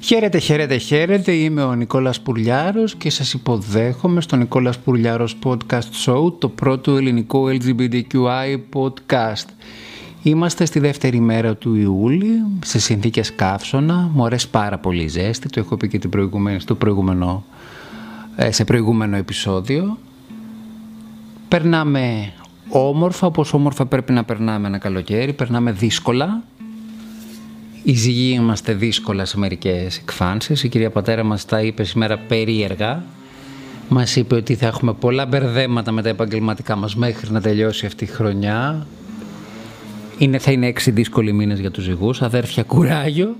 Χαίρετε, χαίρετε, χαίρετε. Είμαι ο Νικόλας Πουρλιάρος και σας υποδέχομαι στο Νικόλας Πουρλιάρος Podcast Show, το πρώτο ελληνικό LGBTQI podcast. Είμαστε στη δεύτερη μέρα του Ιούλη, σε συνθήκες καύσωνα. Μου αρέσει πάρα πολύ η ζέστη, το έχω πει και την προηγούμενη, στο προηγούμενο, ε, σε προηγούμενο επεισόδιο. Περνάμε όμορφα, όπως όμορφα πρέπει να περνάμε ένα καλοκαίρι. Περνάμε δύσκολα, η ζυγή είμαστε δύσκολα σε μερικές εκφάνσεις. Η κυρία Πατέρα μας τα είπε σήμερα περίεργα. Μας είπε ότι θα έχουμε πολλά μπερδέματα με τα επαγγελματικά μας μέχρι να τελειώσει αυτή η χρονιά. Είναι, θα είναι έξι δύσκολοι μήνες για τους ζυγούς. Αδέρφια κουράγιο.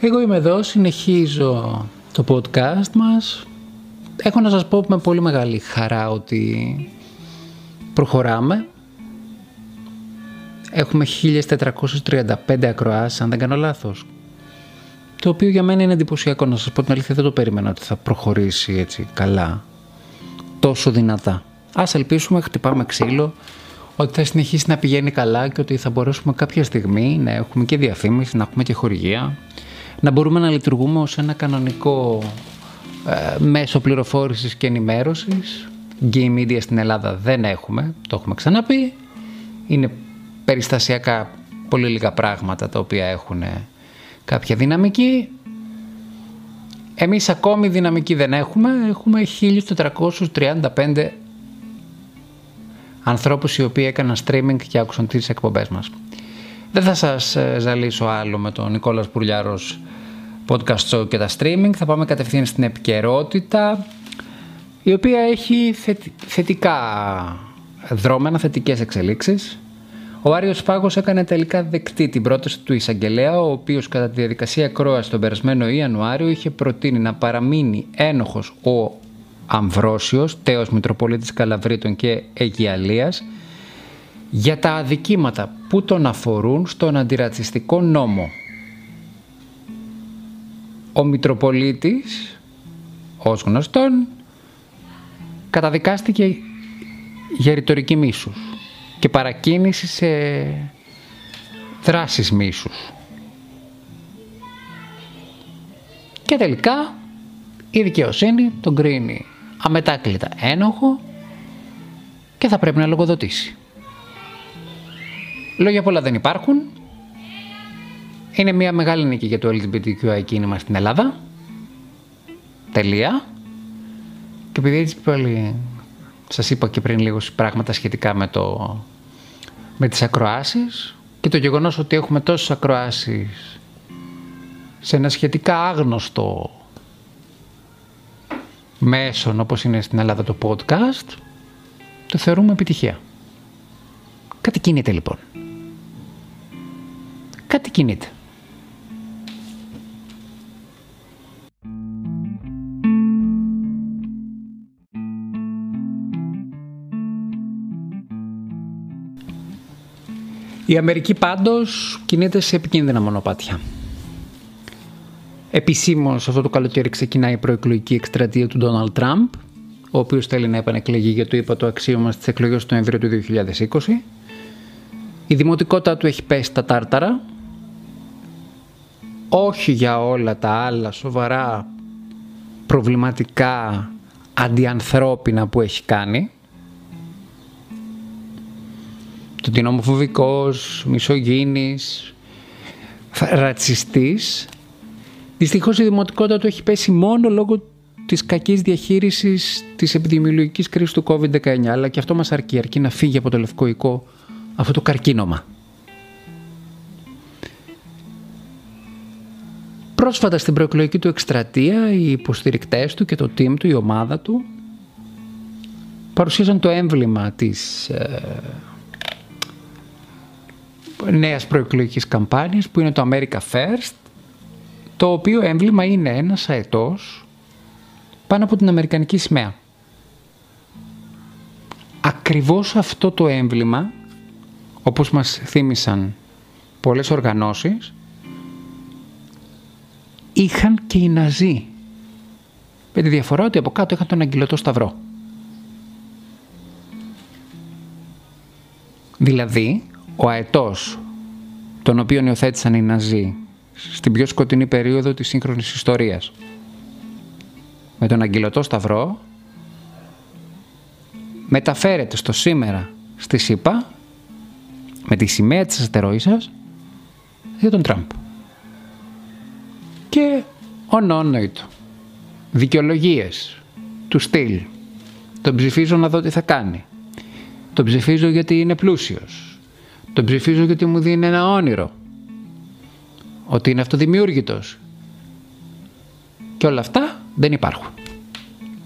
Εγώ είμαι εδώ, συνεχίζω το podcast μας. Έχω να σας πω με πολύ μεγάλη χαρά ότι προχωράμε. Έχουμε 1435 ακροάσεις, αν δεν κάνω λάθος. Το οποίο για μένα είναι εντυπωσιακό, να σας πω την αλήθεια, δεν το περίμενα ότι θα προχωρήσει έτσι καλά, τόσο δυνατά. Ας ελπίσουμε, χτυπάμε ξύλο, ότι θα συνεχίσει να πηγαίνει καλά και ότι θα μπορέσουμε κάποια στιγμή να έχουμε και διαφήμιση, να έχουμε και χορηγία, να μπορούμε να λειτουργούμε ως ένα κανονικό ε, μέσο πληροφόρησης και ενημέρωσης. Gay media στην Ελλάδα δεν έχουμε, το έχουμε ξαναπεί. Είναι περιστασιακά πολύ λίγα πράγματα τα οποία έχουν κάποια δυναμική. Εμείς ακόμη δυναμική δεν έχουμε, έχουμε 1435 ανθρώπους οι οποίοι έκαναν streaming και άκουσαν τις εκπομπές μας. Δεν θα σας ε, ζαλίσω άλλο με τον Νικόλας Πουρλιάρος podcast show και τα streaming. Θα πάμε κατευθείαν στην επικαιρότητα η οποία έχει θετικά δρόμενα, θετικές εξελίξεις. Ο Άριος Πάγος έκανε τελικά δεκτή την πρόταση του εισαγγελέα, ο οποίος κατά τη διαδικασία ακρόαση τον περασμένο Ιανουάριο είχε προτείνει να παραμείνει ένοχος ο Αμβρόσιος, τέος Μητροπολίτης Καλαβρίτων και Αιγιαλίας, για τα αδικήματα που τον αφορούν στον αντιρατσιστικό νόμο. Ο Μητροπολίτης, ως γνωστόν, καταδικάστηκε για ρητορική μίσους και παρακίνηση σε δράσεις μίσους. Και τελικά η δικαιοσύνη τον κρίνει αμετάκλητα ένοχο και θα πρέπει να λογοδοτήσει. Λόγια πολλά δεν υπάρχουν. Είναι μια μεγάλη νίκη για το LGBTQI κίνημα στην Ελλάδα. Τελεία. Και επειδή έτσι πάλι σας είπα και πριν λίγο πράγματα σχετικά με, το, με τις ακροάσεις και το γεγονός ότι έχουμε τόσες ακροάσεις σε ένα σχετικά άγνωστο μέσον όπως είναι στην Ελλάδα το podcast το θεωρούμε επιτυχία. Κάτι κινείται λοιπόν. Κάτι κινείται. Η Αμερική πάντως κινείται σε επικίνδυνα μονοπάτια. Επισήμως αυτό το καλοκαίρι ξεκινάει η προεκλογική εκστρατεία του Ντόναλτ Τραμπ, ο οποίος θέλει να επανεκλεγεί για το είπα το αξίωμα στις εκλογές του Νοεμβρίου του 2020. Η δημοτικότητα του έχει πέσει τα τάρταρα, όχι για όλα τα άλλα σοβαρά προβληματικά αντιανθρώπινα που έχει κάνει, το ότι είναι ομοφοβικός, μισογίνης, ρατσιστής. Δυστυχώς η δημοτικότητα του έχει πέσει μόνο λόγω της κακής διαχείρισης της επιδημιολογικής κρίσης του COVID-19, αλλά και αυτό μας αρκεί, αρκεί να φύγει από το λευκό οικό αυτό το καρκίνωμα. Πρόσφατα στην προεκλογική του εκστρατεία, οι υποστηρικτές του και το team του, η ομάδα του, παρουσίαζαν το έμβλημα της ε, νέας προεκλογικής καμπάνιας που είναι το America First το οποίο έμβλημα είναι ένας αετός πάνω από την Αμερικανική σημαία. Ακριβώς αυτό το έμβλημα, όπως μας θύμισαν πολλές οργανώσεις, είχαν και οι Ναζί. Με τη διαφορά ότι από κάτω είχαν τον αγγελωτό σταυρό. Δηλαδή, ο αετός τον οποίο υιοθέτησαν οι Ναζί στην πιο σκοτεινή περίοδο της σύγχρονης ιστορίας. Με τον αγγελωτό σταυρό μεταφέρεται στο σήμερα στη ΣΥΠΑ με τη σημαία της αστεροίσας για τον Τραμπ. Και ονόνοητο. Δικαιολογίες του στυλ. Τον ψηφίζω να δω τι θα κάνει. Τον ψηφίζω γιατί είναι πλούσιος. Τον ψηφίζω γιατί μου δίνει ένα όνειρο. Ότι είναι αυτοδημιούργητος. Και όλα αυτά δεν υπάρχουν.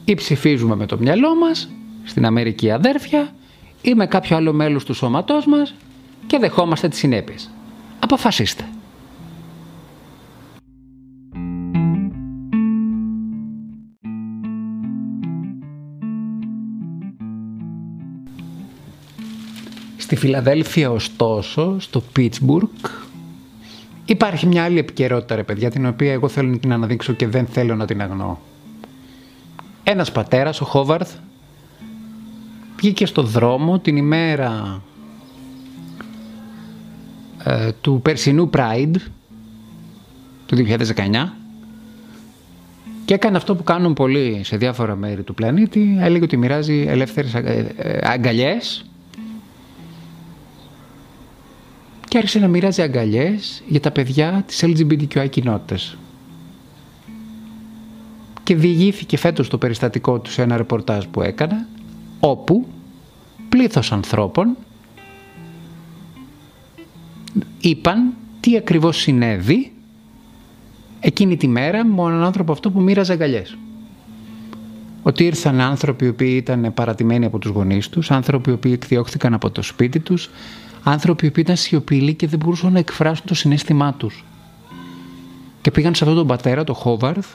Ή ψηφίζουμε με το μυαλό μας, στην Αμερική αδέρφια, ή με κάποιο άλλο μέλος του σώματός μας και δεχόμαστε τις συνέπειες. Αποφασίστε. Στη Φιλαδέλφια ωστόσο, στο Πίτσμπουργκ, υπάρχει μια άλλη επικαιρότητα ρε παιδιά, την οποία εγώ θέλω να την αναδείξω και δεν θέλω να την αγνώ. Ένας πατέρας, ο Χόβαρθ, βγήκε στο δρόμο την ημέρα ε, του περσινού Pride του 2019 και έκανε αυτό που κάνουν πολλοί σε διάφορα μέρη του πλανήτη. Έλεγε ότι μοιράζει ελεύθερες ε, ε, αγκαλιές και άρχισε να μοιράζει αγκαλιές για τα παιδιά της LGBTQI κοινότητας. Και διηγήθηκε φέτος το περιστατικό του σε ένα ρεπορτάζ που έκανε, όπου πλήθος ανθρώπων είπαν τι ακριβώς συνέβη εκείνη τη μέρα με έναν άνθρωπο αυτό που μοίραζε αγκαλιές. Ότι ήρθαν άνθρωποι οι οποίοι ήταν παρατημένοι από τους γονείς τους, άνθρωποι οι οποίοι εκδιώχθηκαν από το σπίτι τους, άνθρωποι που ήταν σιωπηλοί και δεν μπορούσαν να εκφράσουν το συνέστημά τους. Και πήγαν σε αυτόν τον πατέρα, τον Χόβαρθ,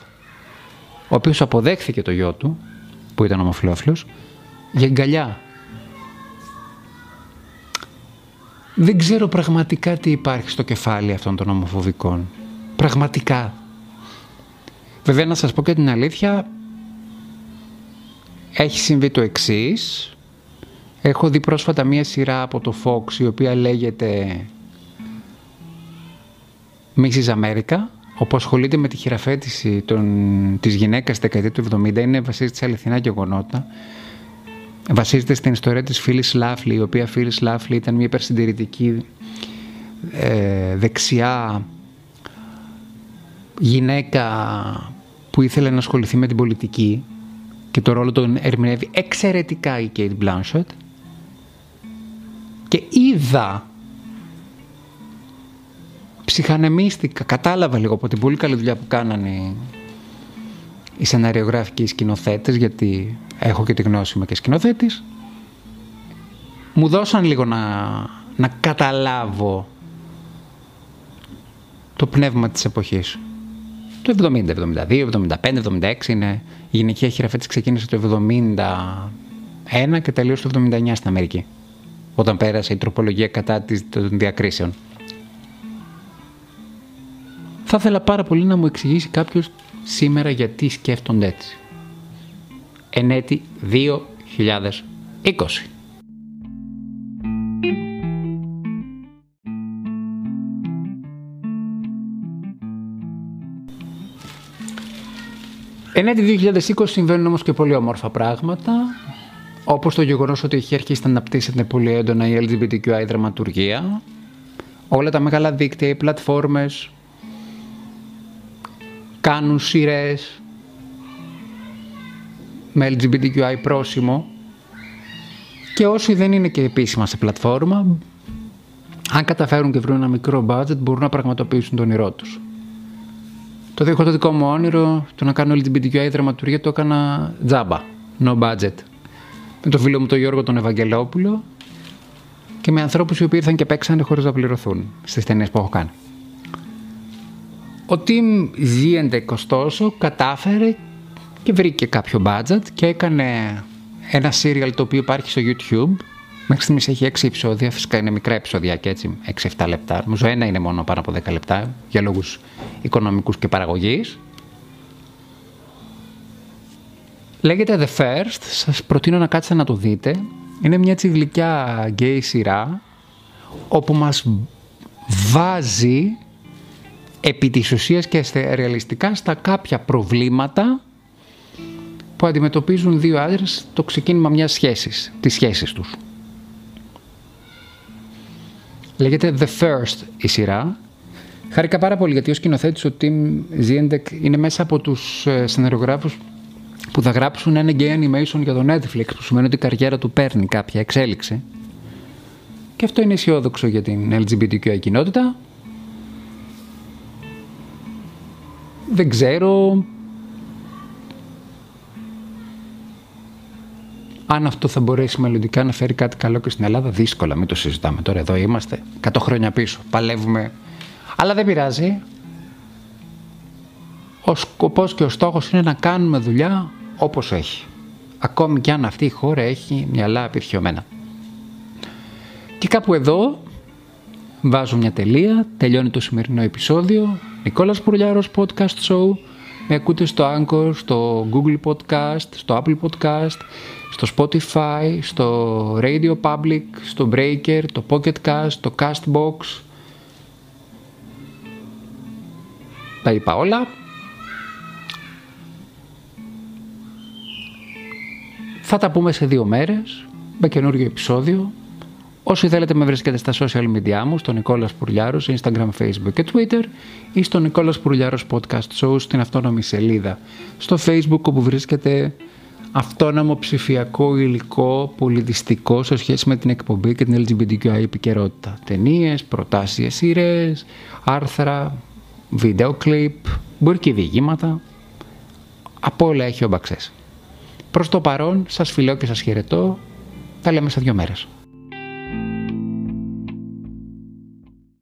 ο οποίος αποδέχθηκε το γιο του, που ήταν ομοφυλόφιλος, για αγκαλιά. Δεν ξέρω πραγματικά τι υπάρχει στο κεφάλι αυτών των ομοφοβικών. Πραγματικά. Βέβαια να σας πω και την αλήθεια, έχει συμβεί το εξής, Έχω δει πρόσφατα μία σειρά από το Fox η οποία λέγεται Mrs. America όπου ασχολείται με τη χειραφέτηση των, της γυναίκας στη δεκαετία του 70 είναι βασίζεται σε αληθινά γεγονότα βασίζεται στην ιστορία της Phyllis Λάφλη η οποία Phyllis Λάφλη ήταν μια υπερσυντηρητική ε, δεξιά γυναίκα που ήθελε να ασχοληθεί με την πολιτική και το ρόλο τον ερμηνεύει εξαιρετικά η Kate Blanchett και είδα ψυχανεμίστηκα, κατάλαβα λίγο από την πολύ καλή δουλειά που κάνανε οι σεναριογράφοι και οι σκηνοθέτες γιατί έχω και τη γνώση μου και σκηνοθέτης μου δώσαν λίγο να, να καταλάβω το πνεύμα της εποχής. Το 70, 72, 75, 76 είναι η γυναικεία χειραφέτηση ξεκίνησε το 71 και τελείωσε το 79 στην Αμερική όταν πέρασε η τροπολογία κατά των διακρίσεων. Θα ήθελα πάρα πολύ να μου εξηγήσει κάποιος σήμερα γιατί σκέφτονται έτσι. Ενέτη 2020. Ενέτη 2020 συμβαίνουν όμως και πολύ όμορφα πράγματα. Όπως το γεγονός ότι έχει αρχίσει να αναπτύσσεται πολύ έντονα η LGBTQI δραματουργία, όλα τα μεγάλα δίκτυα, οι πλατφόρμες κάνουν σειρές με LGBTQI πρόσημο και όσοι δεν είναι και επίσημα σε πλατφόρμα, αν καταφέρουν και βρουν ένα μικρό budget, μπορούν να πραγματοποιήσουν το όνειρό τους. Το δικό το δικό μου όνειρο, το να κάνω LGBTQI δραματουργία, το έκανα τζάμπα, no budget με τον φίλο μου τον Γιώργο τον Ευαγγελόπουλο και με ανθρώπους οι οποίοι ήρθαν και παίξανε χωρίς να πληρωθούν στις ταινίες που έχω κάνει. Ο Τιμ Ζίεντε ωστόσο κατάφερε και βρήκε κάποιο budget και έκανε ένα serial το οποίο υπάρχει στο YouTube. Μέχρι στιγμής έχει 6 επεισόδια, φυσικά είναι μικρά επεισόδια και έτσι, 6-7 λεπτά. Νομίζω ένα είναι μόνο πάνω από 10 λεπτά για λόγους οικονομικούς και παραγωγής. Λέγεται The First, σας προτείνω να κάτσετε να το δείτε. Είναι μια έτσι γλυκιά γκέι σειρά, όπου μας βάζει επί της ουσίας και ρεαλιστικά στα κάποια προβλήματα που αντιμετωπίζουν δύο άντρες το ξεκίνημα μιας σχέσης, τις σχέσεις τους. Λέγεται The First η σειρά. Χάρηκα πάρα πολύ γιατί ο σκηνοθέτης ο Tim Ziendek είναι μέσα από τους ε, σενεργογράφους που θα γράψουν ένα gay animation για το Netflix που σημαίνει ότι η καριέρα του παίρνει κάποια εξέλιξη. Και αυτό είναι αισιόδοξο για την LGBTQ κοινότητα. Δεν ξέρω αν αυτό θα μπορέσει μελλοντικά να φέρει κάτι καλό και στην Ελλάδα. Δύσκολα, μην το συζητάμε τώρα. Εδώ είμαστε 100 χρόνια πίσω. Παλεύουμε. Αλλά δεν πειράζει. Ο σκοπός και ο στόχος είναι να κάνουμε δουλειά όπως έχει. Ακόμη και αν αυτή η χώρα έχει μυαλά απειρχιωμένα. Και κάπου εδώ βάζω μια τελεία, τελειώνει το σημερινό επεισόδιο. Νικόλας Πουρλιάρος Podcast Show. Με ακούτε στο Anchor, στο Google Podcast, στο Apple Podcast, στο Spotify, στο Radio Public, στο Breaker, το Pocket Cast, το Castbox. Τα είπα όλα. Θα τα πούμε σε δύο μέρες με καινούριο επεισόδιο. Όσοι θέλετε με βρίσκετε στα social media μου, στο Νικόλας Πουρλιάρος, Instagram, Facebook και Twitter ή στο Νικόλας Πουρλιάρος Podcast Show στην αυτόνομη σελίδα. Στο Facebook όπου βρίσκεται αυτόνομο ψηφιακό υλικό πολιτιστικό σε σχέση με την εκπομπή και την LGBTQI επικαιρότητα. Ταινίες, προτάσεις σειρές, άρθρα, βίντεο κλιπ, μπορεί και διηγήματα. Από όλα έχει ο Μπαξές. Προς το παρόν σας φιλώ και σας χαιρετώ. Τα λέμε σε δύο μέρες.